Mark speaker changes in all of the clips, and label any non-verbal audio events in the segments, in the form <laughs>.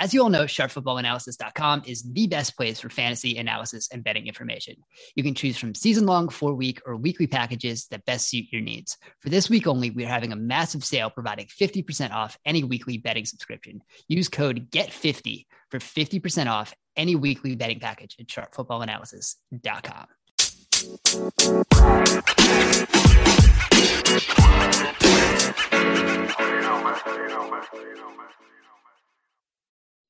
Speaker 1: As you all know, sharpfootballanalysis.com is the best place for fantasy analysis and betting information. You can choose from season long, four week, or weekly packages that best suit your needs. For this week only, we're having a massive sale providing 50% off any weekly betting subscription. Use code GET50 for 50% off any weekly betting package at sharpfootballanalysis.com.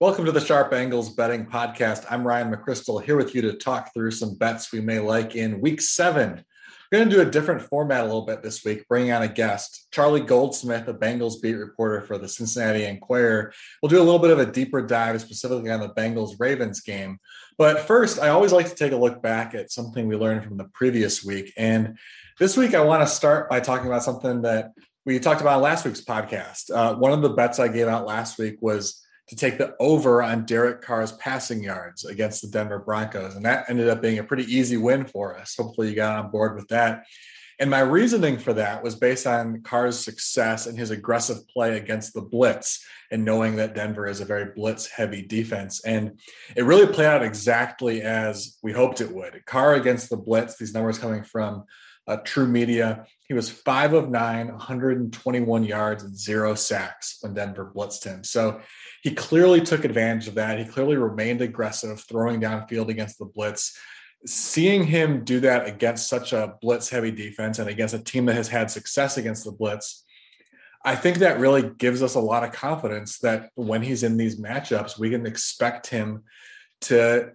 Speaker 2: Welcome to the Sharp Angles Betting Podcast. I'm Ryan McChrystal here with you to talk through some bets we may like in week seven. We're going to do a different format a little bit this week, bringing on a guest, Charlie Goldsmith, a Bengals beat reporter for the Cincinnati Enquirer. We'll do a little bit of a deeper dive specifically on the Bengals Ravens game. But first, I always like to take a look back at something we learned from the previous week. And this week, I want to start by talking about something that we talked about last week's podcast. Uh, one of the bets I gave out last week was to take the over on Derek Carr's passing yards against the Denver Broncos. And that ended up being a pretty easy win for us. Hopefully, you got on board with that. And my reasoning for that was based on Carr's success and his aggressive play against the blitz and knowing that Denver is a very blitz heavy defense. And it really played out exactly as we hoped it would. Carr against the blitz, these numbers coming from uh, TruMedia. He was five of nine, 121 yards and zero sacks when Denver blitzed him. So he clearly took advantage of that. He clearly remained aggressive, throwing downfield against the blitz. Seeing him do that against such a blitz heavy defense and against a team that has had success against the blitz, I think that really gives us a lot of confidence that when he's in these matchups, we can expect him to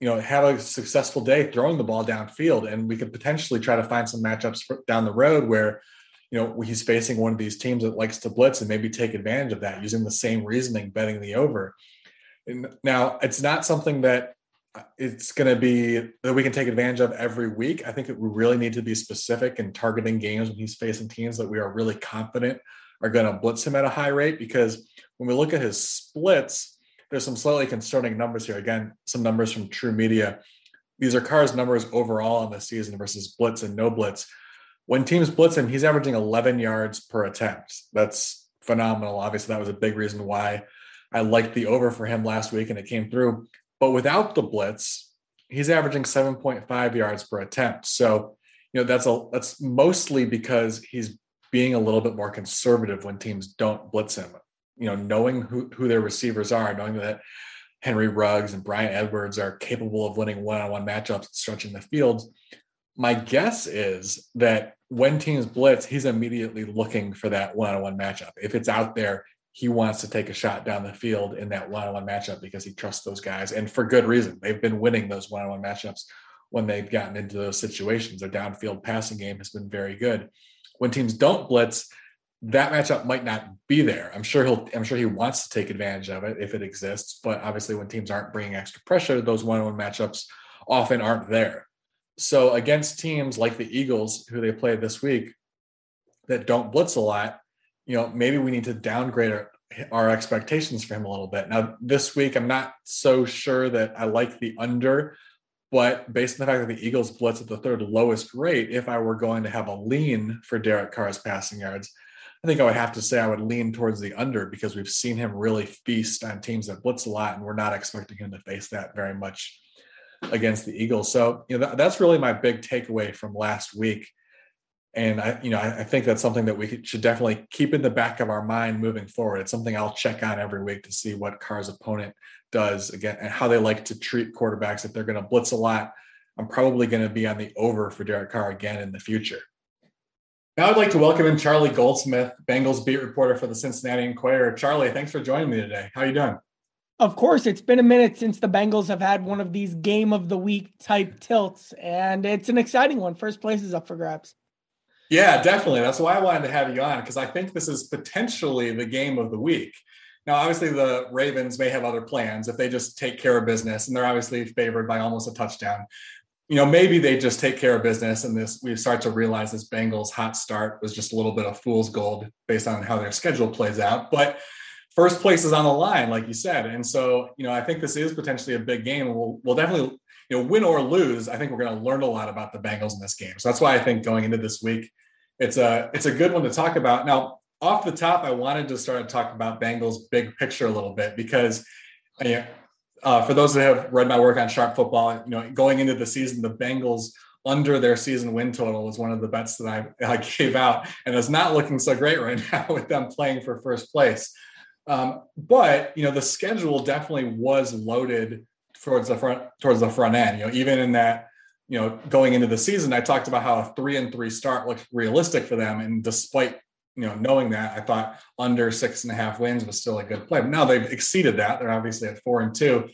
Speaker 2: you know have a successful day throwing the ball downfield and we could potentially try to find some matchups down the road where you know he's facing one of these teams that likes to blitz and maybe take advantage of that using the same reasoning betting the over. And now it's not something that uh, it's going to be that we can take advantage of every week. I think we really need to be specific in targeting games when he's facing teams that we are really confident are going to blitz him at a high rate because when we look at his splits there's some slightly concerning numbers here. Again, some numbers from TruMedia. These are Carr's numbers overall in the season versus blitz and no blitz. When teams blitz him, he's averaging 11 yards per attempt. That's phenomenal. Obviously, that was a big reason why I liked the over for him last week and it came through. But without the blitz, he's averaging 7.5 yards per attempt. So, you know, that's a that's mostly because he's being a little bit more conservative when teams don't blitz him you know, knowing who, who their receivers are, knowing that Henry Ruggs and Bryan Edwards are capable of winning one-on-one matchups and stretching the field. My guess is that when teams blitz, he's immediately looking for that one-on-one matchup. If it's out there, he wants to take a shot down the field in that one-on-one matchup because he trusts those guys, and for good reason. They've been winning those one-on-one matchups when they've gotten into those situations. Their downfield passing game has been very good. When teams don't blitz, that matchup might not be there. I'm sure he'll. I'm sure he wants to take advantage of it if it exists. But obviously, when teams aren't bringing extra pressure, those one-on-one matchups often aren't there. So against teams like the Eagles, who they play this week, that don't blitz a lot, you know, maybe we need to downgrade our, our expectations for him a little bit. Now, this week, I'm not so sure that I like the under, but based on the fact that the Eagles blitz at the third lowest rate, if I were going to have a lean for Derek Carr's passing yards, I think I would have to say I would lean towards the under because we've seen him really feast on teams that blitz a lot, and we're not expecting him to face that very much against the Eagles. So, you know, that, that's really my big takeaway from last week. And I, you know, I, I think that's something that we should definitely keep in the back of our mind moving forward. It's something I'll check on every week to see what Carr's opponent does again and how they like to treat quarterbacks. If they're going to blitz a lot, I'm probably going to be on the over for Derek Carr again in the future. Now I'd like to welcome in Charlie Goldsmith, Bengals beat reporter for the Cincinnati Enquirer. Charlie, thanks for joining me today. How are you doing?
Speaker 3: Of course, it's been a minute since the Bengals have had one of these game of the week type tilts, and it's an exciting one. First place is up for grabs.
Speaker 2: Yeah, definitely. That's why I wanted to have you on because I think this is potentially the game of the week. Now, obviously, the Ravens may have other plans if they just take care of business, and they're obviously favored by almost a touchdown you know, maybe they just take care of business and this we start to realize this Bengals hot start was just a little bit of fool's gold based on how their schedule plays out. But first place is on the line, like you said. And so, you know, I think this is potentially a big game. We'll we'll definitely, you know, win or lose, I think we're going to learn a lot about the Bengals in this game. So that's why I think going into this week, it's a it's a good one to talk about. Now, off the top, I wanted to start to talk about Bengals big picture a little bit because Yeah. Uh, for those that have read my work on sharp football, you know, going into the season, the Bengals under their season win total was one of the bets that I, I gave out, and it's not looking so great right <laughs> now with them playing for first place. Um, but you know, the schedule definitely was loaded towards the front towards the front end. You know, even in that, you know, going into the season, I talked about how a three and three start looked realistic for them, and despite you know knowing that, I thought under six and a half wins was still a good play. But now they've exceeded that; they're obviously at four and two.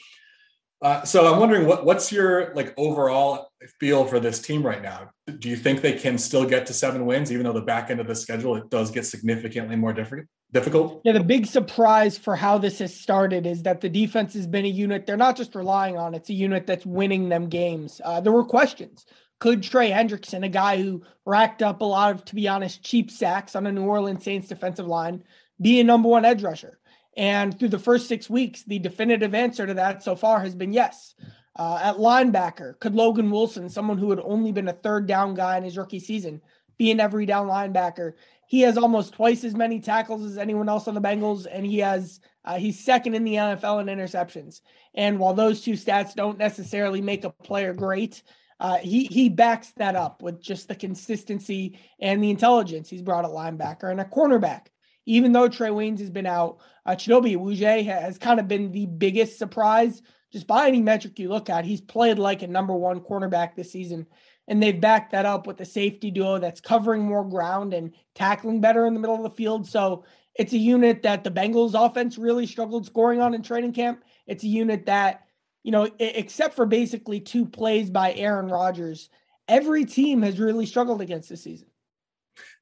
Speaker 2: Uh, so I'm wondering what what's your like overall feel for this team right now? Do you think they can still get to seven wins, even though the back end of the schedule it does get significantly more difficult? Difficult.
Speaker 3: Yeah, the big surprise for how this has started is that the defense has been a unit they're not just relying on; it's a unit that's winning them games. Uh, there were questions. Could Trey Hendrickson, a guy who racked up a lot of, to be honest, cheap sacks on a New Orleans Saints defensive line, be a number one edge rusher? And through the first six weeks, the definitive answer to that so far has been yes. Uh, at linebacker, could Logan Wilson, someone who had only been a third down guy in his rookie season, be an every down linebacker? He has almost twice as many tackles as anyone else on the Bengals, and he has uh, he's second in the NFL in interceptions. And while those two stats don't necessarily make a player great, uh, he he backs that up with just the consistency and the intelligence he's brought a linebacker and a cornerback even though Trae Waynes has been out, uh, Chidobe Awuzie has kind of been the biggest surprise. Just by any metric you look at, he's played like a number one cornerback this season. And they've backed that up with a safety duo that's covering more ground and tackling better in the middle of the field. So it's a unit that the Bengals offense really struggled scoring on in training camp. It's a unit that, you know, except for basically two plays by Aaron Rodgers, every team has really struggled against this season.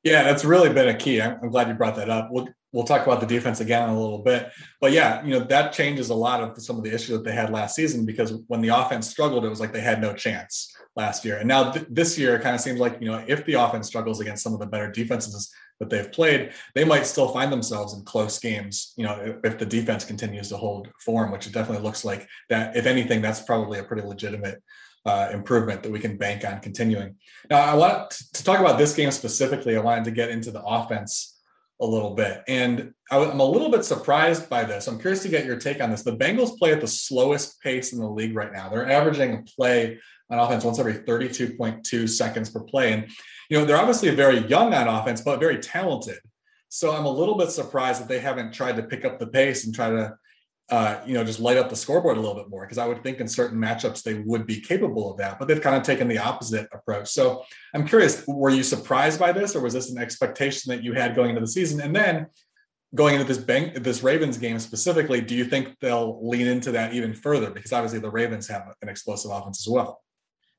Speaker 2: Yeah, that's really been a key. I'm, glad you brought that up. We'll we'll talk about the defense again in a little bit, but yeah, you know that changes a lot of some of the issues that they had last season because when the offense struggled, it was like they had no chance last year, and now th- this year it kind of seems like you know if the offense struggles against some of the better defenses that they've played, they might still find themselves in close games. You know, if, if the defense continues to hold form, which it definitely looks like that. If anything, that's probably a pretty legitimate uh, improvement that we can bank on continuing. Now, I want to talk about this game specifically. I wanted to get into the offense a little bit. And I'm a little bit surprised by this. I'm curious to get your take on this. The Bengals play at the slowest pace in the league right now. They're averaging a play on offense once every 32.2 seconds per play. And, you know, they're obviously very young on offense, but very talented. So I'm a little bit surprised that they haven't tried to pick up the pace and try to uh, you know, just light up the scoreboard a little bit more because I would think in certain matchups they would be capable of that, but they've kind of taken the opposite approach. So I'm curious, were you surprised by this, or was this an expectation that you had going into the season? And then going into this bank, this Ravens game specifically, do you think they'll lean into that even further? Because obviously the Ravens have an explosive offense as well.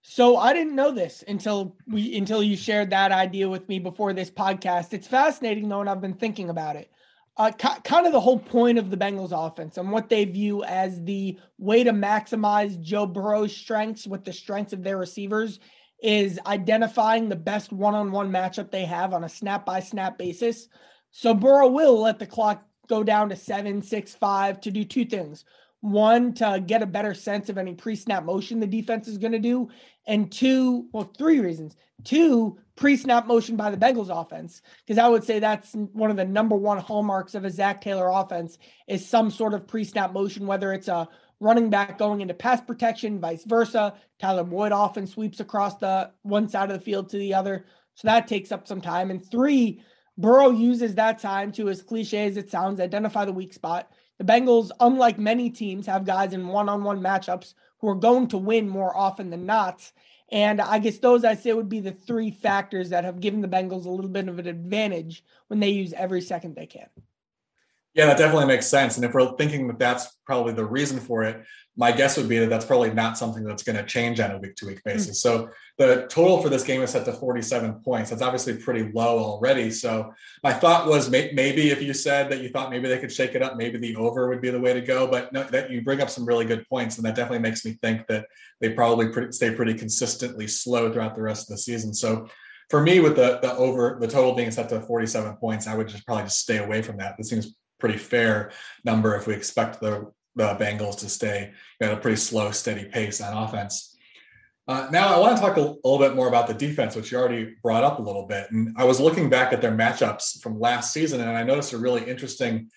Speaker 3: So I didn't know this until we until you shared that idea with me before this podcast. It's fascinating though, and I've been thinking about it uh, kind of the whole point of the Bengals offense and what they view as the way to maximize Joe Burrow's strengths with the strengths of their receivers is identifying the best one-on-one matchup they have on a snap-by-snap basis. So Burrow will let the clock go down to seven, six, five to do two things. One, to get a better sense of any pre-snap motion the defense is going to do, and two, well, three reasons. Two, pre-snap motion by the Bengals offense, because I would say that's one of the number one hallmarks of a Zac Taylor offense is some sort of pre-snap motion, whether it's a running back going into pass protection, vice versa. Tyler Boyd often sweeps across the one side of the field to the other. So that takes up some time. And three, Burrow uses that time to, as cliche as it sounds, identify the weak spot. The Bengals, unlike many teams, have guys in one on one matchups who are going to win more often than not. And I guess those I say would be the three factors that have given the Bengals a little bit of an advantage when they use every second they can.
Speaker 2: Yeah, that definitely makes sense. And if we're thinking that that's probably the reason for it, my guess would be that that's probably not something that's going to change on a week to week hmm. basis. Mm-hmm. So the total for this game is set to 47 points. That's obviously pretty low already. So my thought was may- maybe if you said that you thought maybe they could shake it up, maybe the over would be the way to go. But no, that you bring up some really good points, and that definitely makes me think that they probably pretty, stay pretty consistently slow throughout the rest of the season. So for me, with the the over the total being set to 47 points, I would just probably just stay away from that. This seems pretty fair number if we expect the the Bengals to stay at a pretty slow, steady pace on offense. Uh, now, I want to talk a, a, little bit more about the defense, which you already brought up a little bit. And I was looking back at their matchups from last season, and I noticed a really interesting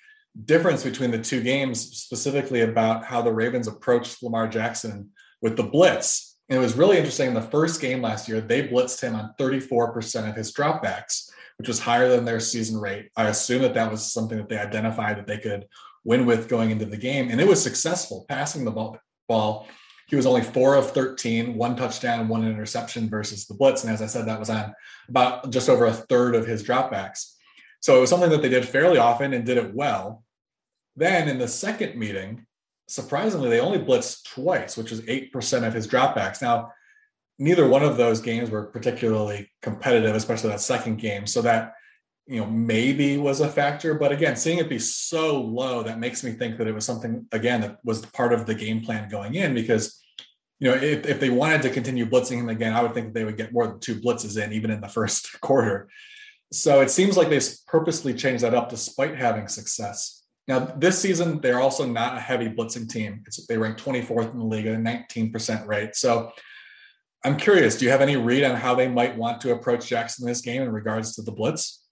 Speaker 2: difference between the two games, specifically about how the Ravens approached Lamar Jackson with the blitz. And it was really interesting. In the first game last year, they blitzed him on 34% of his dropbacks, which was higher than their season rate. I assume that that was something that they identified that they could win with going into the game. And it was successful passing the ball. ball. He was only four of 13, one touchdown, one interception versus the blitz. And as I said, that was on about just over a third of his dropbacks. So it was something that they did fairly often and did it well. Then in the second meeting, surprisingly, they only blitzed twice, which was 8% of his dropbacks. Now, neither one of those games were particularly competitive, especially that second game. So that, you know, maybe was a factor. But again, seeing it be so low, that makes me think that it was something, again, that was part of the game plan going in because, you know, if, if they wanted to continue blitzing him again, I would think that they would get more than two blitzes in, even in the <laughs> first quarter. So it seems like they purposely changed that up despite having success. Now, this season, they're also not a heavy blitzing team. It's, they rank 24th in the league at a 19% rate. So I'm curious, do you have any read on how they might want to approach Jackson this game in regards to the blitz?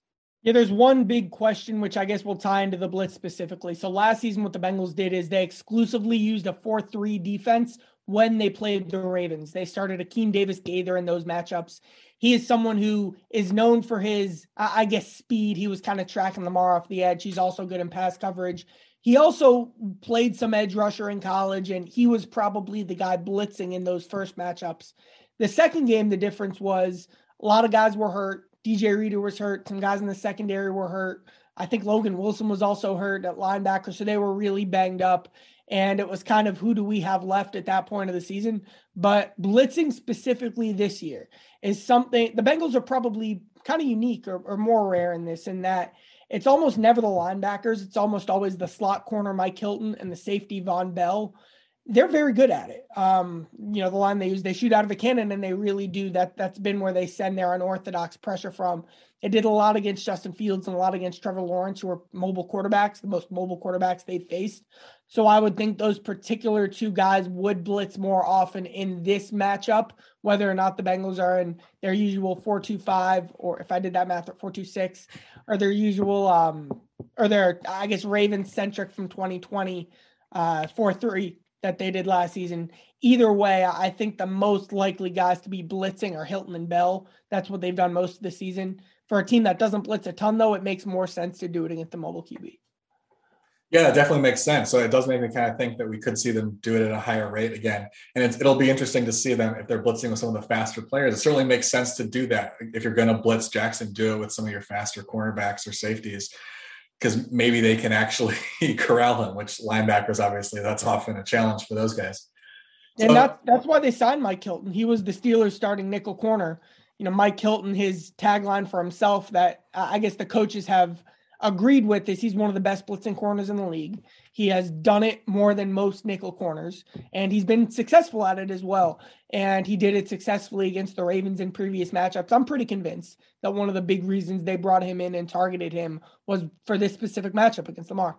Speaker 3: Yeah, there's one big question, which I guess will tie into the blitz specifically. So last season, what the Bengals did is they exclusively used a 4 3 defense when they played the Ravens. They started Akeem Davis Gaither in those matchups. He is someone who is known for his, I guess, speed. He was kind of tracking Lamar off the edge. He's also good in pass coverage. He also played some edge rusher in college, and he was probably the guy blitzing in those first matchups. The second game, the difference was a lot of guys were hurt. DJ Reader was hurt. Some guys in the secondary were hurt. I think Logan Wilson was also hurt at linebacker, so they were really banged up. And it was kind of who do we have left at that point of the season? But blitzing specifically this year is something the Bengals are probably kind of unique or, or more rare in this, in that it's almost never the linebackers. It's almost always the slot corner Mike Hilton and the safety Vonn Bell. They're very good at it. Um, you know, the line they use, they shoot out of a cannon and they really do that. That's been where they send their unorthodox pressure from. It did a lot against Justin Fields and a lot against Trevor Lawrence, who are mobile quarterbacks, the most mobile quarterbacks they faced. So I would think those particular two guys would blitz more often in this matchup, whether or not the Bengals are in their usual 4-2-5, or if I did that math at 4-2-6, or their usual um or their I guess Ravens centric from 2020 uh 4-3 that they did last season. Either way, I think the most likely guys to be blitzing are Hilton and Bell. That's what they've done most of the season. For a team that doesn't blitz a ton, though, it makes more sense to do it against the mobile QB.
Speaker 2: Yeah, it definitely makes sense. So it does make me kind of think that we could see them do it at a higher rate again. And it'll be interesting to see them if they're blitzing with some of the faster players. It certainly makes sense to do that. If you're going to blitz Jackson, do it with some of your faster cornerbacks or safeties, because maybe they can actually <laughs> corral him, which linebackers, obviously, that's often a challenge for those guys.
Speaker 3: And so, that's, that's why they signed Mike Hilton. He was the Steelers starting nickel corner. You know, Mike Hilton, his tagline for himself that I guess the coaches have – agreed with is he's one of the best blitzing corners in the league. He has done it more than most nickel corners, and he's been successful at it as well. And he did it successfully against the Ravens in previous matchups. I'm pretty convinced that one of the big reasons they brought him in and targeted him was for this specific matchup against Lamar.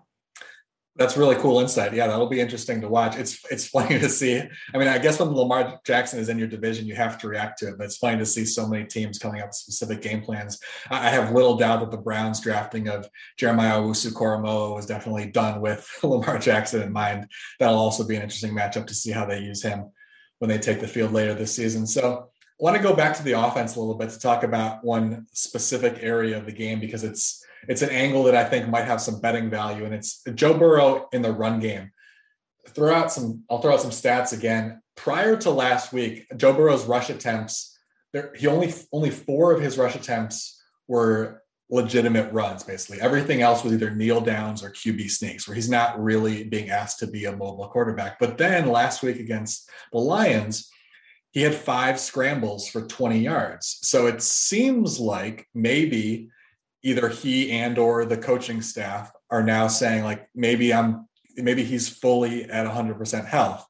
Speaker 2: That's really cool insight. Yeah, that'll be interesting to watch. It's it's funny to see. I mean, I guess when Lamar Jackson is in your division, you have to react to it. But it's funny to see so many teams coming up with specific game plans. I have little doubt that the Browns drafting of Jeremiah Owusu-Koramoah was definitely done with <laughs> Lamar Jackson in mind. That'll also be an interesting matchup to see how they use him when they take the field later this season. So I want to go back to the offense a little bit to talk about one specific area of the game because it's it's an angle that I think might have some betting value, and it's Joe Burrow in the run game. Throw out some. I'll throw out some stats again. Prior to last week, Joe Burrow's rush attempts, there, he only only four of his rush attempts were legitimate runs. Basically, everything else was either kneel downs or QB sneaks, where he's not really being asked to be a mobile quarterback. But then last week against the Lions, he had five scrambles for 20 yards. So it seems like maybe either he and or the coaching staff are now saying like maybe I'm maybe he's fully at 100% health.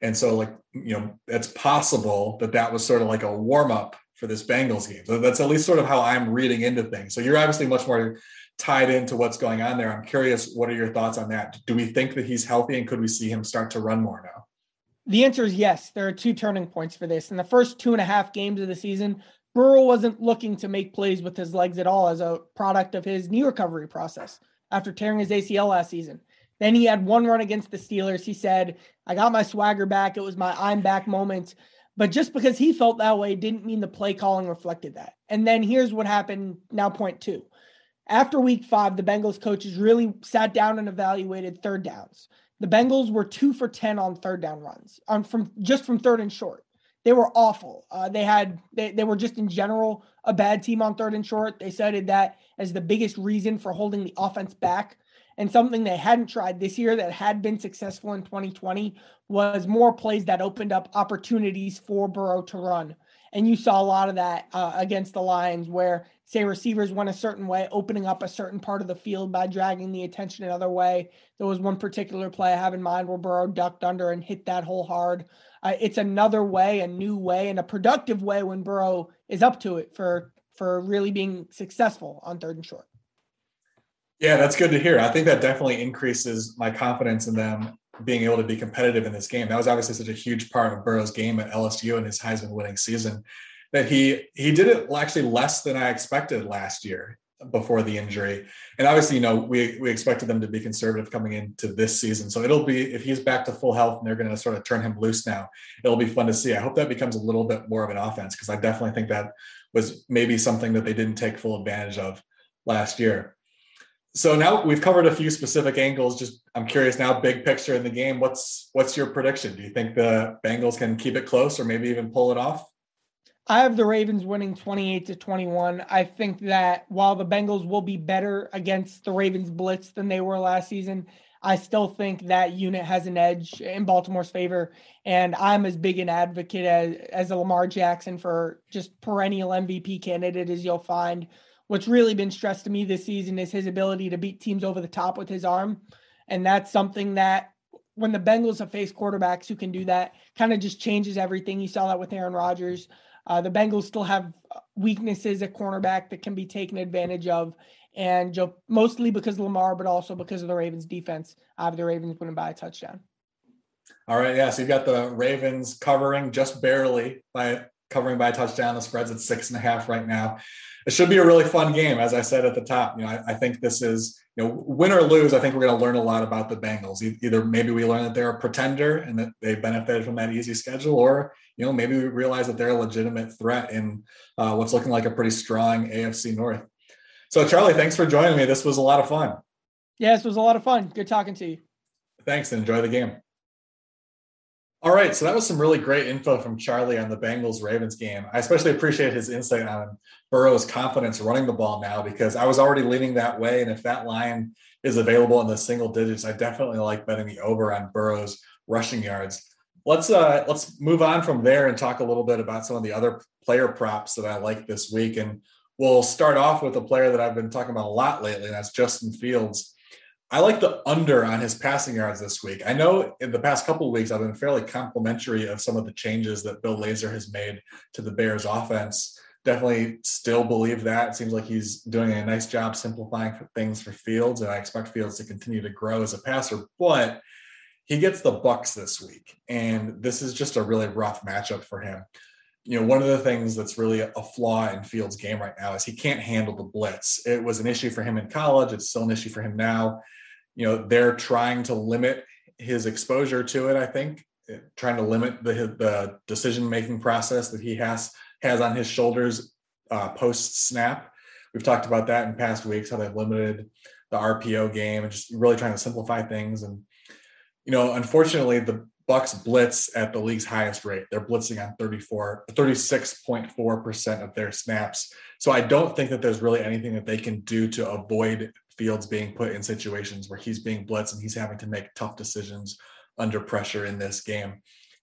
Speaker 2: And so like, you know, it's possible that that was sort of like a warm up for this Bengals game. So that's at least sort of how I'm reading into things. So you're obviously much more tied into what's going on there. I'm curious, what are your thoughts on that? Do we think that he's healthy and could we see him start to run more now?
Speaker 3: The answer is yes. There are two turning points for this. In the first two and a half games of the season, Burrow wasn't looking to make plays with his legs at all as a product of his knee recovery process. after tearing his ACL last season. Then he had one run against the Steelers. He said, I got my swagger back. It was my I'm back moment. But just because he felt that way didn't mean the play calling reflected that. And then here's what happened now, point two. After week five, the Bengals coaches really sat down and evaluated third downs. The Bengals were two for 10 on third down runs from just from third and short. They were awful. Uh, they had they, they were just in general a bad team on third and short. They cited that as the biggest reason for holding the offense back. And something they hadn't tried this year that had been successful in 2020 was more plays that opened up opportunities for Burrow to run. And you saw a lot of that uh, against the Lions, where say receivers went a certain way, opening up a certain part of the field by dragging the attention another way. There was one particular play I have in mind where Burrow ducked under and hit that hole hard. Uh, it's another way, a new way, and a productive way when Burrow is up to it for for really being successful on third and short.
Speaker 2: Yeah, that's good to hear. I think that definitely increases my confidence in them being able to be competitive in this game. That was obviously such a huge part of Burrow's game at LSU and his Heisman winning season that he he did it actually less than I expected last year before the injury. And obviously, you know, we we expected them to be conservative coming into this season. So it'll be if he's back to full health and they're going to sort of turn him loose now, it'll be fun to see. I hope that becomes a little bit more of an offense because I definitely think that was maybe something that they didn't take full advantage of last year so now we've covered a few specific angles. Just I'm curious now, big picture in the game. What's what's your prediction? Do you think the Bengals can keep it close or maybe even pull it off?
Speaker 3: I have the Ravens winning 28 to 21. I think that while the Bengals will be better against the Ravens blitz than they were last season, I still think that unit has an edge in Baltimore's favor. And I'm as big an advocate as, as a Lamar Jackson for just perennial MVP candidate as you'll find what's really been stressed to me this season is his ability to beat teams over the top with his arm. And that's something that when the Bengals have faced quarterbacks who can do that, kind of just changes everything. You saw that with Aaron Rodgers. Uh, the Bengals still have weaknesses at cornerback that can be taken advantage of. And Joe, mostly because of Lamar, but also because of the Ravens defense. Have the Ravens wouldn't buy a touchdown.
Speaker 2: All right. Yeah. So you've got the Ravens covering just barely by covering by a touchdown. The spread's at six and a half right now it should be a really fun game, as I said at the top. You know, I, I think this is you know win or lose. I think we're going to learn a lot about the Bengals. Either maybe we learn that they're a pretender and that they benefited from that easy schedule, or you know maybe we realize that they're a legitimate threat in uh, what's looking like a pretty strong AFC North. So Charlie, thanks for joining me. This was a lot of fun.
Speaker 3: Yes, it was a lot of fun. Good talking to you.
Speaker 2: Thanks and enjoy the game. All right, so that was some really great info from Charlie on the Bengals Ravens game. I especially appreciate his insight on Burrow's confidence running the ball now because I was already leaning that way. And if that line is available in the single digits, I definitely like betting the over on Burrow's rushing yards. Let's uh let's move on from there and talk a little bit about some of the other player props that I like this week. And we'll start off with a player that I've been talking about a lot lately, and that's Justin Fields. I like the under on his passing yards this week. I know in the past couple of weeks I've been fairly complimentary of some of the changes that Bill Lazor has made to the Bears offense. Definitely still believe that. It seems like he's doing a nice job simplifying things for Fields, and I expect Fields to continue to grow as a passer. But he gets the Bucs this week, and this is just a really rough matchup for him. You know, one of the things that's really a flaw in Fields' game right now is he can't handle the blitz. It was an issue for him in college. It's still an issue for him now you know they're trying to limit his exposure to it i think eh, trying to limit the, the decision making process that he has has on his shoulders uh, post snap we've talked about that in past weeks how they've limited the rpo game and just really trying to simplify things. And you know unfortunately the Bucs blitz at the league's highest rate. They're blitzing on 34 36.4% of their snaps. So i don't think that there's really anything that they can do to avoid Fields being put in situations where he's being blitzed and he's having to make tough decisions under pressure in this game.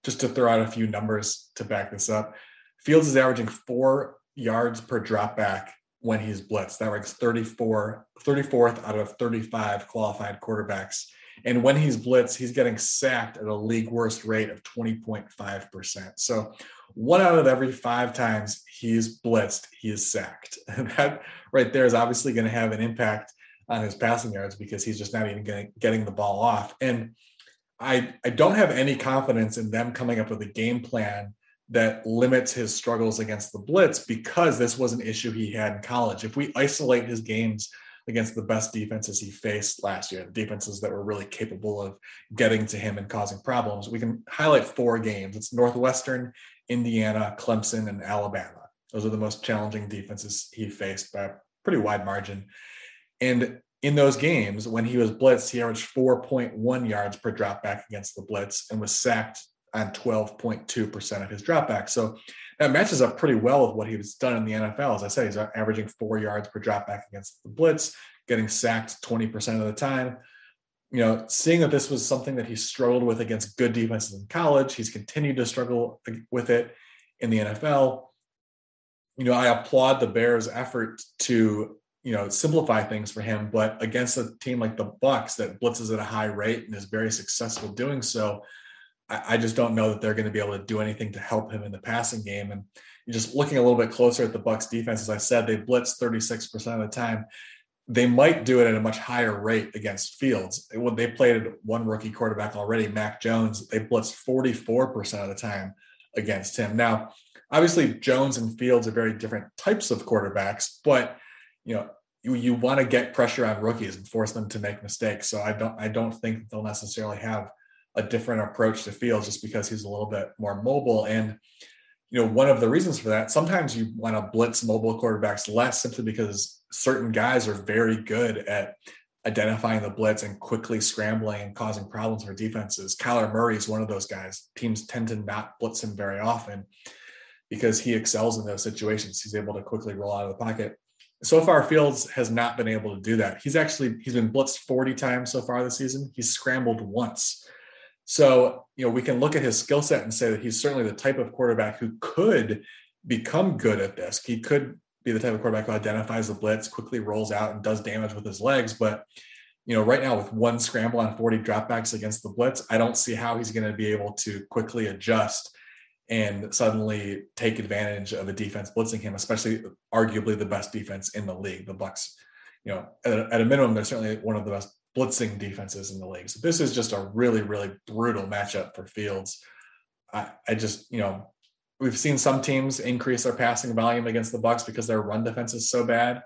Speaker 2: Just to throw out a few numbers to back this up, Fields is averaging four yards per drop back when he's blitzed. That ranks 34, 34th out of 35 qualified quarterbacks. And when he's blitzed, he's getting sacked at a league worst rate of 20.5%. So one out of every five times he's blitzed, he is sacked. And <laughs> that right there is obviously going to have an impact on his passing yards because he's just not even getting, getting the ball off. And I, I don't have any confidence in them coming up with a game plan that limits his struggles against the blitz because this was an issue he had in college. If we isolate his games against the best defenses he faced last year, the defenses that were really capable of getting to him and causing problems. We can highlight four games. It's Northwestern, Indiana, Clemson, and Alabama. Those are the most challenging defenses he faced by a pretty wide margin. And in those games, when he was blitzed, he averaged 4.1 yards per dropback against the blitz and was sacked on 12.2% of his dropbacks. So that matches up pretty well with what he was done in the NFL. As I said, he's averaging four yards per dropback against the blitz, getting sacked 20% of the time. You know, seeing that this was something that he struggled with against good defenses in college, he's continued to struggle with it in the NFL. You know, I applaud the Bears' effort to you know simplify things for him but against a team like the bucs that blitzes at a high rate and is very successful doing so i, I just don't know that they're going to be able to do anything to help him in the passing game. And just looking a little bit closer at the bucs defense as i said they blitz 36% of the time. They might do it at a much higher rate against fields. When they played one rookie quarterback already mac jones. They blitzed 44% of the time against him. Now obviously jones and fields are very different types of quarterbacks but you know you, you want to get pressure on rookies and force them to make mistakes. So I don't I don't think they'll necessarily have a different approach to Fields just because he's a little bit more mobile. And you know, one of the reasons for that, sometimes you want to blitz mobile quarterbacks less simply because certain guys are very good at identifying the blitz and quickly scrambling and causing problems for defenses. Kyler Murray is one of those guys. Teams tend to not blitz him very often because he excels in those situations. He's able to quickly roll out of the pocket so far Fields has not been able to do that. He's actually he's been blitzed 40 times so far this season. He's scrambled once. So, you know, we can look at his skill set and say that he's certainly the type of quarterback who could become good at this. He could be the type of quarterback who identifies the blitz, quickly rolls out and does damage with his legs, but you know, right now with one scramble on 40 dropbacks against the blitz, I don't see how he's going to be able to quickly adjust and suddenly take advantage of a defense blitzing him, especially arguably the best defense in the league. The Bucs, you know, at a, at a minimum, they're certainly one of the best blitzing defenses in the league. So this is just a really, really brutal matchup for Fields. I, I just, you know, we've seen some teams increase their passing volume against the Bucs because their run defense is so bad.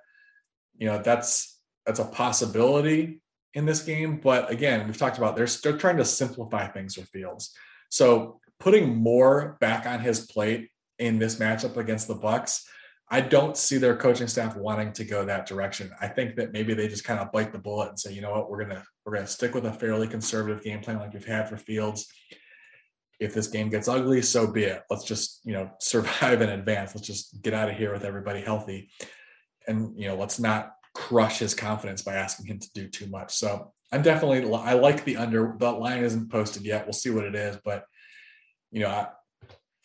Speaker 2: You know, that's that's a possibility in this game. But again, we've talked about they're, they're trying to simplify things for Fields. So putting more back on his plate in this matchup against the Bucs, I don't see their coaching staff wanting to go that direction. I think that maybe they just kind of bite the bullet and say, you know what, we're gonna we're gonna stick with a fairly conservative game plan like we've had for Fields. If this game gets ugly, so be it. Let's just you know <laughs> survive in advance. Let's just get out of here with everybody healthy, and you know let's not crush his confidence by asking him to do too much. So I'm definitely I like the under. The line isn't posted yet. We'll see what it is, but you know, I,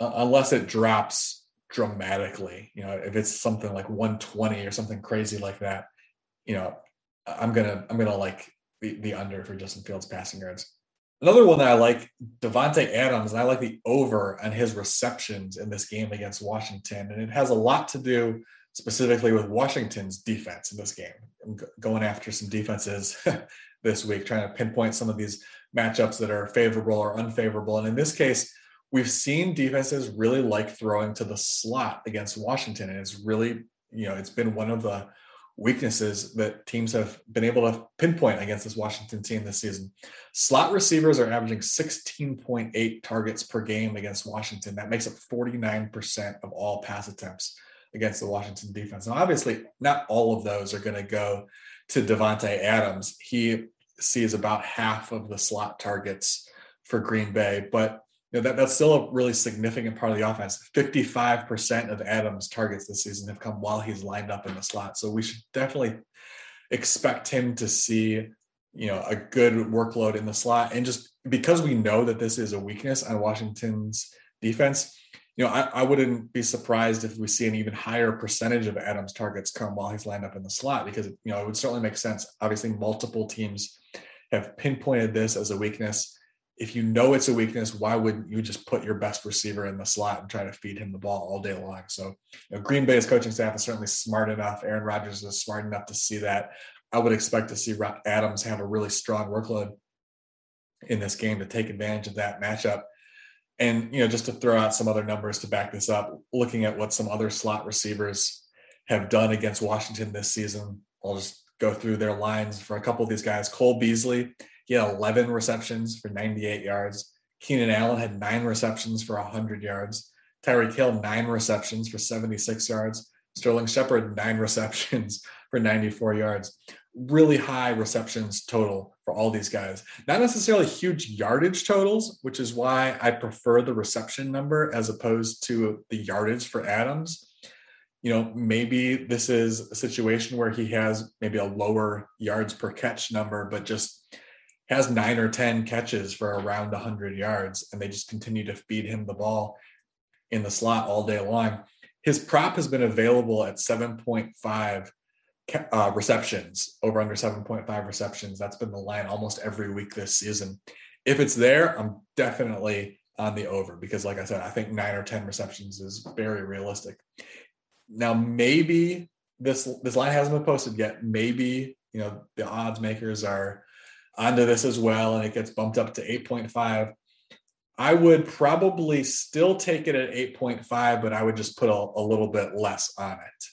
Speaker 2: unless it drops dramatically, you know, if it's something like 120 or something crazy like that, you know, I'm gonna I'm gonna like the, the under for Justin Fields passing yards. Another one that I like, Davante Adams, and I like the over on his receptions in this game against Washington, and it has a lot to do specifically with Washington's defense in this game. I'm going after some defenses <laughs> this week, trying to pinpoint some of these matchups that are favorable or unfavorable. And in this case, we've seen defenses really like throwing to the slot against Washington. And it's really, you know, it's been one of the weaknesses that teams have been able to pinpoint against this Washington team this season. Slot receivers are averaging 16.8 targets per game against Washington. That makes up 49% of all pass attempts against the Washington defense. Now, obviously, not all of those are going to go to Davante Adams. He sees about half of the slot targets for Green Bay, but you know, that, that's still a really significant part of the offense. 55% of Adams' targets this season have come while he's lined up in the slot. So we should definitely expect him to see, you know, a good workload in the slot. And just because we know that this is a weakness on Washington's defense, you know, I, I wouldn't be surprised if we see an even higher percentage of Adams' targets come while he's lined up in the slot because, you know, it would certainly make sense. Obviously, multiple teams have pinpointed this as a weakness if you know it's a weakness, why wouldn't you just put your best receiver in the slot and try to feed him the ball all day long? So, you know, Green Bay's coaching staff is certainly smart enough. Aaron Rodgers is smart enough to see that. I would expect to see Adams have a really strong workload in this game to take advantage of that matchup. And, you know, just to throw out some other numbers to back this up, looking at what some other slot receivers have done against Washington this season, I'll just go through their lines for a couple of these guys. Cole Beasley, he had 11 receptions for 98 yards. Keenan Allen had nine receptions for 100 yards. Tyreek Hill, nine receptions for 76 yards. Sterling Shepard, nine <laughs> receptions for 94 yards. Really high receptions total for all these guys. Not necessarily huge yardage totals, which is why I prefer the reception number as opposed to the yardage for Adams. You know, maybe this is a situation where he has maybe a lower yards per catch number, but just has nine or 10 catches for around 100 yards, and they just continue to feed him the ball in the slot all day long. His prop has been available at 7.5 uh, receptions, over under 7.5 receptions. That's been the line almost every week this season. If it's there, I'm definitely on the over because, like I said, I think nine or 10 receptions is very realistic. Now, maybe this this line hasn't been posted yet. Maybe you know the odds makers are onto this as well, and it gets bumped up to 8.5. I would probably still take it at 8.5, but I would just put a, a, little bit less on it.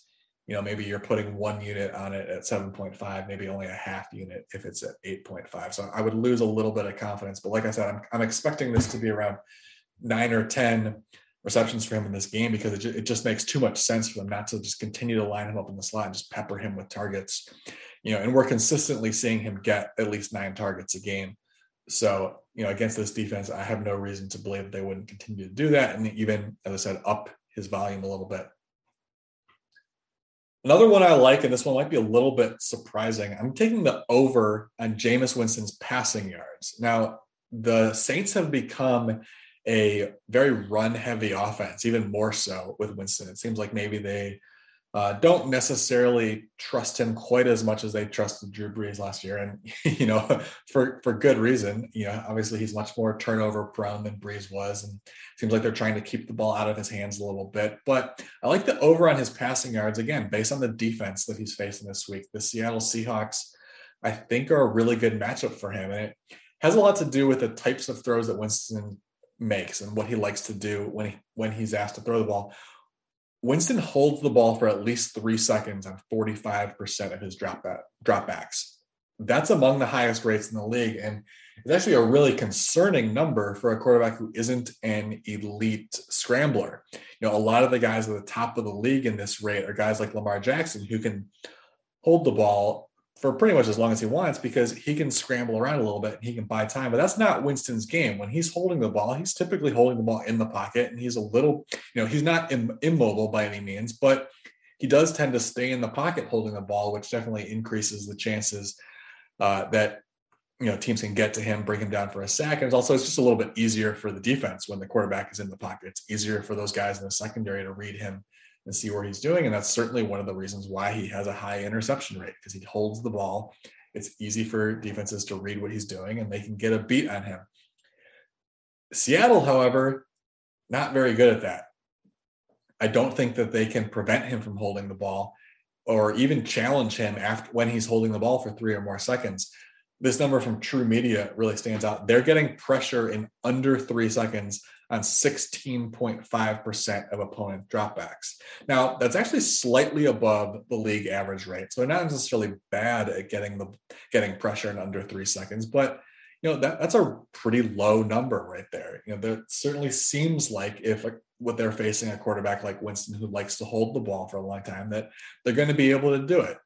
Speaker 2: You know, maybe you're putting one unit on it at 7.5, maybe only a half unit if it's at 8.5. So I would lose a little bit of confidence. But like I said, I'm, I'm expecting this to be around nine or 10 receptions for him in this game because it, it just makes too much sense for them not to just continue to line him up in the slot and just pepper him with targets. You know, and we're consistently seeing him get at least nine targets a game. So, you know, against this defense, I have no reason to believe they wouldn't continue to do that. And even, as I said, up his volume a little bit. Another one I like, and this one might be a little bit surprising. I'm taking the over on Jameis Winston's passing yards. Now, the Saints have become a very run heavy offense, even more so with Winston. It seems like maybe they uh, don't necessarily trust him quite as much as they trusted Drew Brees last year, and <laughs> you know, for for good reason. You know, obviously he's much more turnover prone than Brees was, and seems like they're trying to keep the ball out of his hands a little bit. But I like the over on his passing yards again, based on the defense that he's facing this week. The Seattle Seahawks, I think, are a really good matchup for him, and it has a lot to do with the types of throws that Winston makes and what he likes to do when he when he's asked to throw the ball. Winston holds the ball for at least three seconds on 45% of his back, dropbacks. That's among the highest rates in the league. And it's actually a really concerning number for a quarterback who isn't an elite scrambler. You know, a lot of the guys at the top of the league in this rate are guys like Lamar Jackson who can hold the ball for pretty much as long as he wants because he can scramble around a little bit and he can buy time. But that's not Winston's game. When he's holding the ball, he's typically holding the ball in the pocket and he's a little, you know, he's not Im- immobile by any means, but he does tend to stay in the pocket holding the ball, which definitely increases the chances uh, that you know teams can get to him, bring him down for a sack. And it's also it's just a little bit easier for the defense when the quarterback is in the pocket. It's easier for those guys in the secondary to read him and see where he's doing. And that's certainly one of the reasons why he has a high interception rate because he holds the ball. It's easy for defenses to read what he's doing and they can get a beat on him. Seattle, however, not very good at that. I don't think that they can prevent him from holding the ball or even challenge him after when he's holding the ball for three or more seconds. This number from TruMedia really stands out. They're getting pressure in under three seconds on 16.5% of opponent dropbacks. Now, that's actually slightly above the league average rate. So they're not necessarily bad at getting the getting pressure in under three seconds, but you know that, that's a pretty low number right there. You know, that certainly seems like if a, what they're facing a quarterback like Winston who likes to hold the ball for a long time, that they're going to be able to do it.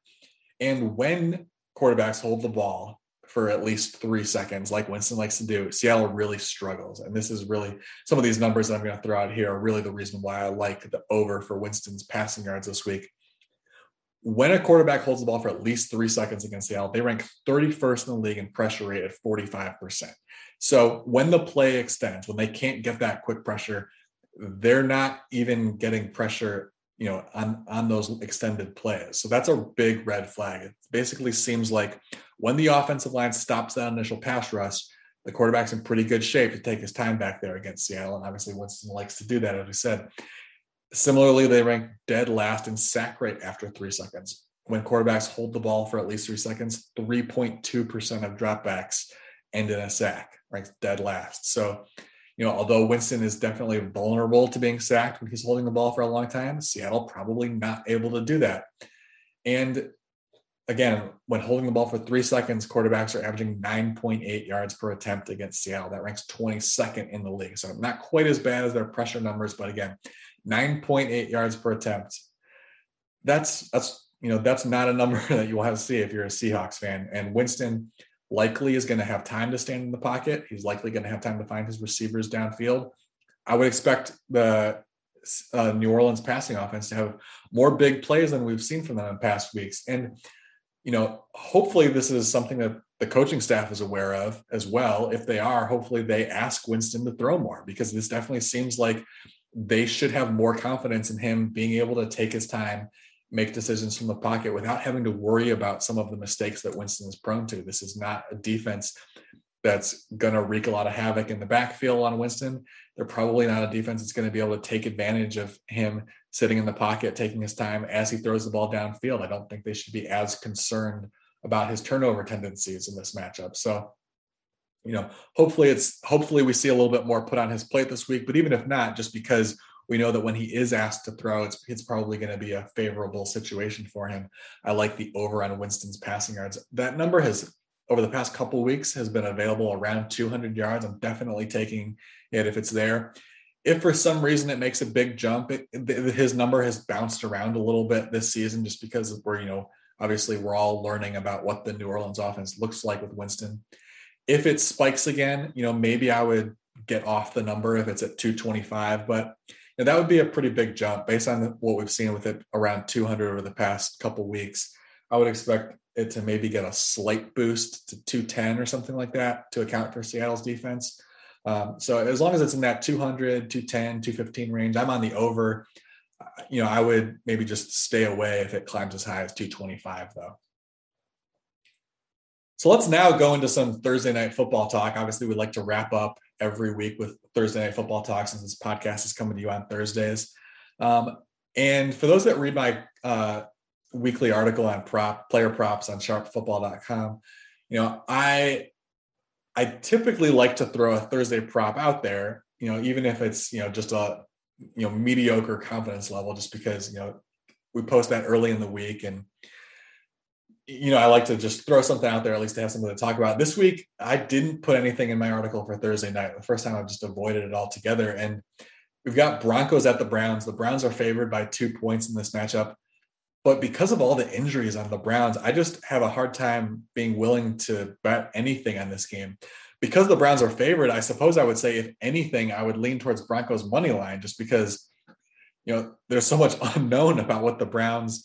Speaker 2: And when quarterbacks hold the ball for at least three seconds, like Winston likes to do, Seattle really struggles. And this is really some of these numbers that I'm going to throw out here are really the reason why I like the over for Winston's passing yards this week. When a quarterback holds the ball for at least three seconds against Seattle, they rank 31st in the league in pressure rate at 45%. So when the play extends, when they can't get that quick pressure, they're not even getting pressure you know on on those extended plays. So that's a big red flag. It basically seems like when the offensive line stops that initial pass rush the quarterback's in pretty good shape to take his time back there against seattle and obviously winston likes to do that as we said. Similarly they rank dead last in sack rate after three seconds. When quarterbacks hold the ball for at least three seconds 3.2% of dropbacks end in a sack ranks dead last. So you know, although Winston is definitely vulnerable to being sacked when he's holding the ball for a long time, Seattle probably not able to do that. And again, when holding the ball for three seconds, quarterbacks are averaging 9.8 yards per attempt against Seattle. That ranks 22nd in the league. So not quite as bad as their pressure numbers, but again, 9.8 yards per attempt. That's that's you know that's not a number <laughs> that you will have to see if you're a Seahawks fan. And Winston likely is going to have time to stand in the pocket. He's likely going to have time to find his receivers downfield. I would expect the uh, New Orleans passing offense to have more big plays than we've seen from them in past weeks. And you know, hopefully this is something that the coaching staff is aware of as well. If they are, hopefully they ask Winston to throw more because this definitely seems like they should have more confidence in him being able to take his time, make decisions from the pocket without having to worry about some of the mistakes that Winston is prone to. This is not a defense that's going to wreak a lot of havoc in the backfield on Winston. They're probably not a defense that's going to be able to take advantage of him sitting in the pocket, taking his time as he throws the ball downfield. I don't think they should be as concerned about his turnover tendencies in this matchup. So, you know, hopefully it's hopefully we see a little bit more put on his plate this week. But even if not, just because we know that when he is asked to throw, it's it's probably going to be a favorable situation for him. I like the over on Winston's passing yards. That number has over the past couple weeks has been available around 200 yards. I'm definitely taking it if it's there. If for some reason it makes a big jump, it, his number has bounced around a little bit this season just because we're, you know, obviously we're all learning about what the New Orleans offense looks like with Winston. If it spikes again, you know, maybe I would get off the number if it's at 225, but know, that would be a pretty big jump based on what we've seen with it around 200 over the past couple weeks. I would expect it to maybe get a slight boost to 210 or something like that to account for Seattle's defense. Um, so as long as it's in that 200, 210, 215 range, I'm on the over. You know, I would maybe just stay away if it climbs as high as 225, though. So let's now go into some Thursday night football talk. Obviously, we'd like to wrap up every week with Thursday night football talk since this podcast is coming to you on Thursdays. Um, and for those that read my uh, weekly article on prop player props on sharpfootball.com. You know, I I typically like to throw a Thursday prop out there, you know, even if it's, you know, just a you know, mediocre confidence level just because, you know, we post that early in the week and you know, I like to just throw something out there at least to have something to talk about. This week, I didn't put anything in my article for Thursday night. The first time I've just avoided it altogether. And we've got Broncos at the Browns. The Browns are favored by two points in this matchup. But because of all the injuries on the Browns, I just have a hard time being willing to bet anything on this game. Because the Browns are favored, I suppose I would say, if anything, I would lean towards Broncos money line just because, you know, there's so much <laughs> unknown about what the Browns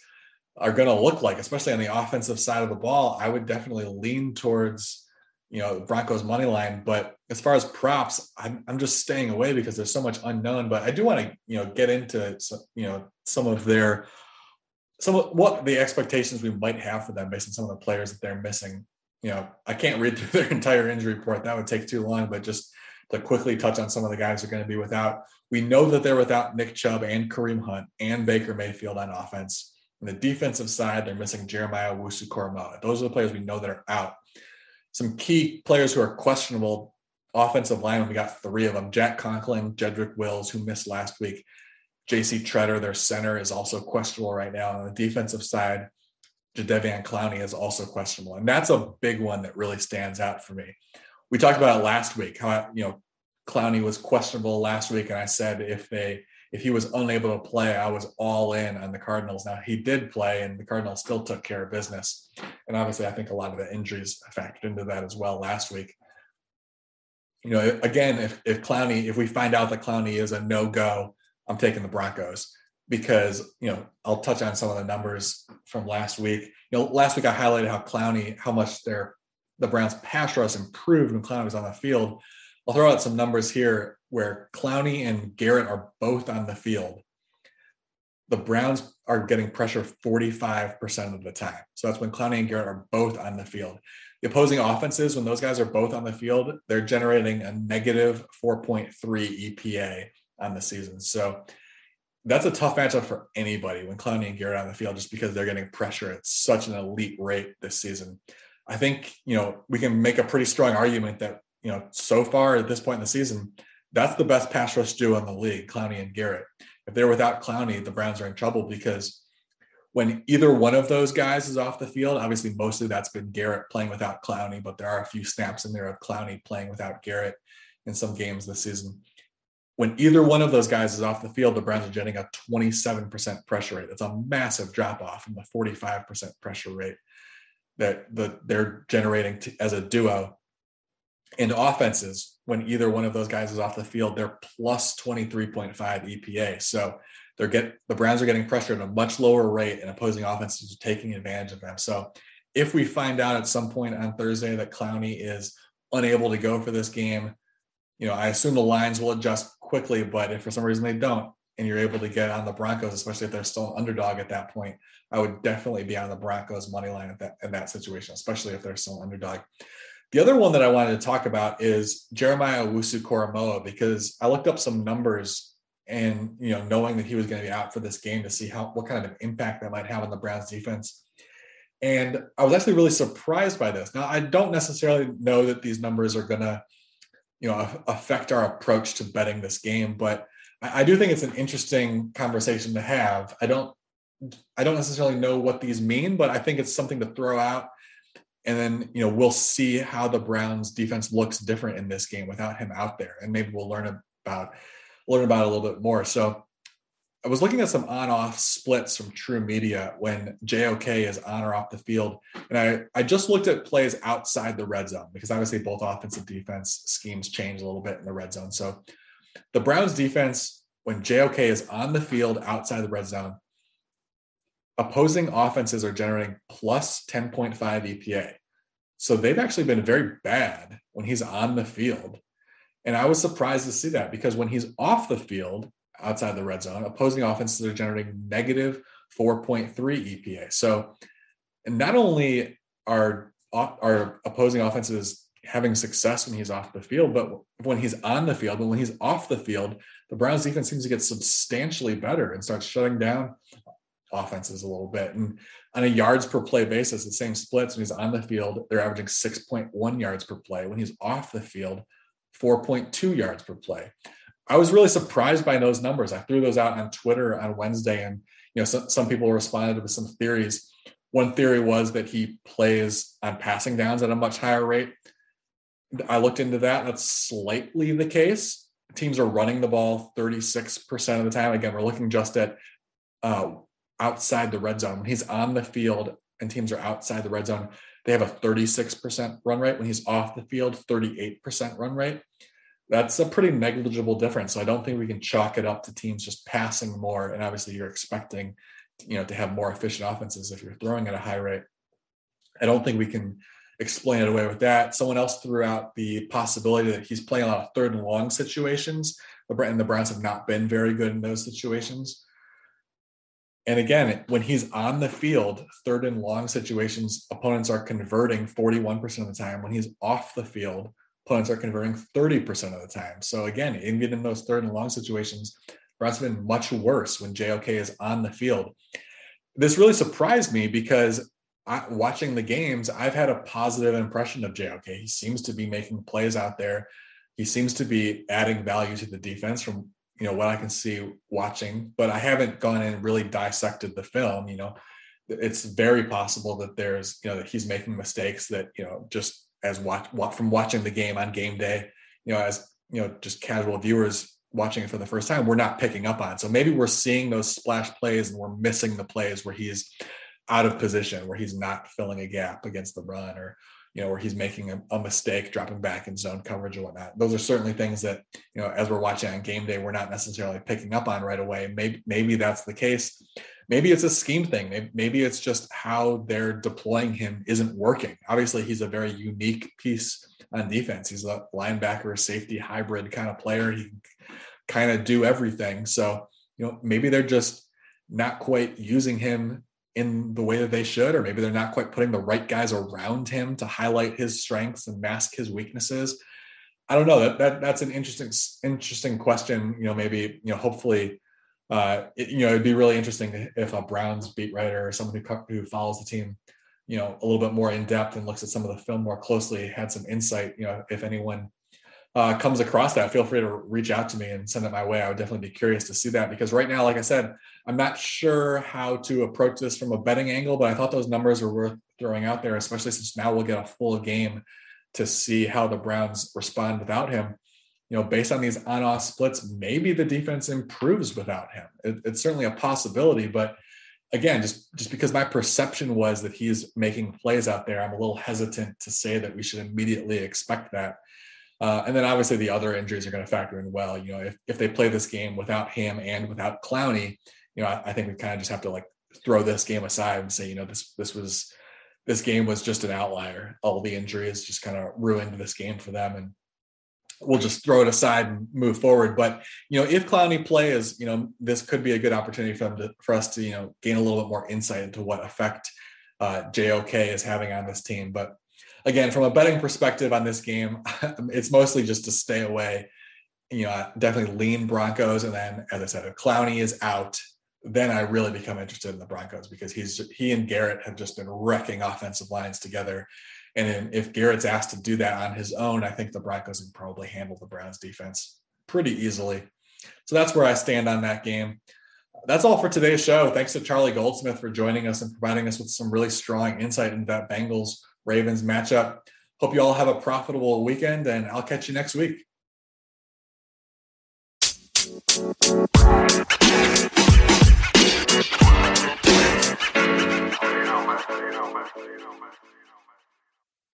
Speaker 2: are going to look like, especially on the offensive side of the ball. I would definitely lean towards, you know, Broncos money line. But as far as props, I'm, I'm just staying away because there's so much unknown. But I do want to, you know, get into, you know, some of their some of what the expectations we might have for them based on some of the players that they're missing. You know, I can't read <laughs> through their entire injury report. That would take too long, but just to quickly touch on some of the guys who are going to be without. We know that they're without Nick Chubb and Kareem Hunt and Baker Mayfield on offense. On the defensive side, they're missing Jeremiah Owusu-Koramoah. Those are the players we know that are out. Some key players who are questionable offensive line. We got three of them: Jack Conklin, Jedrick Wills, who missed last week, JC Tretter, their center, is also questionable right now. On the defensive side, Jadeveon Clowney is also questionable. And that's a big one that really stands out for me. We talked about it last week, how you know Clowney was questionable last week, and I said if they if he was unable to play, I was all in on the Cardinals. Now he did play, and the Cardinals still took care of business. And obviously, I think a lot of the injuries factored into that as well last week. You know, again, if if Clowney, if we find out that Clowney is a no go, I'm taking the Broncos because you know I'll touch on some of the numbers from last week. You know, last week I highlighted how Clowney, how much their the Browns pass rush improved when Clowney was on the field. I'll throw out some numbers here where Clowney and Garrett are both on the field. The Browns are getting pressure 45% of the time. So that's when Clowney and Garrett are both on the field. The opposing offenses, when those guys are both on the field, they're generating a negative 4.3 EPA on the season. So that's a tough matchup for anybody when Clowney and Garrett are on the field, just because they're getting pressure at such an elite rate this season. I think, you know, we can make a pretty strong argument that, you know, so far at this point in the season, that's the best pass rush duo in the league, Clowney and Garrett. If they're without Clowney, the Browns are in trouble because when either one of those guys is off the field, obviously mostly that's been Garrett playing without Clowney, but there are a few snaps in there of Clowney playing without Garrett in some games this season. When either one of those guys is off the field, the Browns are getting a 27% pressure rate. That's a massive drop off from the 45% pressure rate that the, they're generating to, as a duo. And offenses, when either one of those guys is off the field, they're plus 23.5 EPA. So they're get the Browns are getting pressure at a much lower rate, and opposing offenses are taking advantage of them. So if we find out at some point on Thursday that Clowney is unable to go for this game, you know, I assume the lines will adjust quickly, but if for some reason they don't, and you're able to get on the Broncos, especially if they're still an underdog at that point, I would definitely be on the Broncos money line at that in that situation, especially if they're still underdog. The other one that I wanted to talk about is Jeremiah Owusu-Koramoah because I looked up some numbers and you know knowing that he was going to be out for this game to see how what kind of an impact that might have on the Browns defense. And I was actually really surprised by this. Now I don't necessarily know that these numbers are going to you know affect our approach to betting this game, but I do think it's an interesting conversation to have. I don't I don't necessarily know what these mean, but I think it's something to throw out. And then, you know, we'll see how the Browns defense looks different in this game without him out there. And maybe we'll learn about learn about a little bit more. So I was looking at some on-off splits from TruMedia when JOK is on or off the field, and I I just looked at plays outside the red zone because obviously both offensive defense schemes change a little bit in the red zone. So the Browns defense when JOK is on the field outside the red zone, opposing offenses are generating plus 10.5 EPA. So they've actually been very bad when he's on the field and I was surprised to see that because when he's off the field outside the red zone, opposing offenses are generating negative 4.3 EPA. So, not only are are opposing offenses having success when he's off the field, but when he's on the field, but when he's off the field, the Browns defense seems to get substantially better and starts shutting down offenses a little bit. And on a yards per play basis, the same splits when he's on the field, they're averaging 6.1 yards per play. When he's off the field, 4.2 yards per play. I was really surprised by those numbers. I threw those out on Twitter on Wednesday, and you know, some, some people responded with some theories. One theory was that he plays on passing downs at a much higher rate. I looked into that. That's slightly the case. Teams are running the ball 36% of the time. Again, we're looking just at uh, outside the red zone. When he's on the field and teams are outside the red zone, they have a 36% run rate. When he's off the field, 38% run rate. That's a pretty negligible difference. So I don't think we can chalk it up to teams just passing more. And obviously, you're expecting, you know, to have more efficient offenses if you're throwing at a high rate. I don't think we can explain it away with that. Someone else threw out the possibility that he's playing a lot of third and long situations. And the Browns have not been very good in those situations. And again, when he's on the field, third and long situations, opponents are converting 41% of the time. When he's off the field, opponents are converting 30% of the time. So again, even in those third and long situations, Browns been much worse when JOK is on the field. This really surprised me because I, watching the games, I've had a positive impression of JOK. He seems to be making plays out there. He seems to be adding value to the defense from you know what I can see watching, but I haven't gone and really dissected the film. You know, it's very possible that there's you know that he's making mistakes that you know just as watch, watch from watching the game on game day, you know, as you know, just casual viewers watching it for the first time, we're not picking up on. So maybe we're seeing those splash plays and we're missing the plays where he's out of position, where he's not filling a gap against the run, or you know, where he's making a, a, mistake, dropping back in zone coverage or whatnot. Those are certainly things that, you know, as we're watching on game day, we're not necessarily picking up on right away. Maybe, maybe that's the case. Maybe it's a scheme thing. Maybe, maybe it's just how they're deploying him isn't working. Obviously, he's a very unique piece on defense. He's a linebacker, safety hybrid kind of player. He can kind of do everything. So, you know, maybe they're just not quite using him in the way that they should, or maybe they're not quite putting the right guys around him to highlight his strengths and mask his weaknesses. I don't know. That, that that's an interesting interesting question. You know, maybe you know, hopefully, uh, it, you know, it'd be really interesting if a Browns beat writer or someone who who follows the team, you know, a little bit more in depth and looks at some of the film more closely, had some insight. You know, if anyone uh, comes across that, feel free to reach out to me and send it my way. I would definitely be curious to see that because right now, like I said, I'm not sure how to approach this from a betting angle, but I thought those numbers were worth throwing out there, especially since now we'll get a full game to see how the Browns respond without him. You know, based on these on-off splits, maybe the defense improves without him. It, it's certainly a possibility, but again, just just because my perception was that he's making plays out there, I'm a little hesitant to say that we should immediately expect that. Uh, and then obviously the other injuries are going to factor in well. You know, if, if they play this game without him and without Clowney, you know, I, I think we kind of just have to like throw this game aside and say, you know, this this was this game was just an outlier. All the injuries just kind of ruined this game for them, and we'll just throw it aside and move forward. But you know, if Clowney plays, you know, this could be a good opportunity for them to for us to you know gain a little bit more insight into what effect uh, JOK is having on this team. But again, from a betting perspective on this game, <laughs> it's mostly just to stay away. You know, definitely lean Broncos, and then as I said, if Clowney is out, then I really become interested in the Broncos because he's he and Garrett have just been wrecking offensive lines together. And if Garrett's asked to do that on his own, I think the Broncos can probably handle the Browns defense pretty easily. So that's where I stand on that game. That's all for today's show. Thanks to Charlie Goldsmith for joining us and providing us with some really strong insight into that Bengals Ravens matchup. Hope you all have a profitable weekend, and I'll catch you next week. You know, man. You know, man.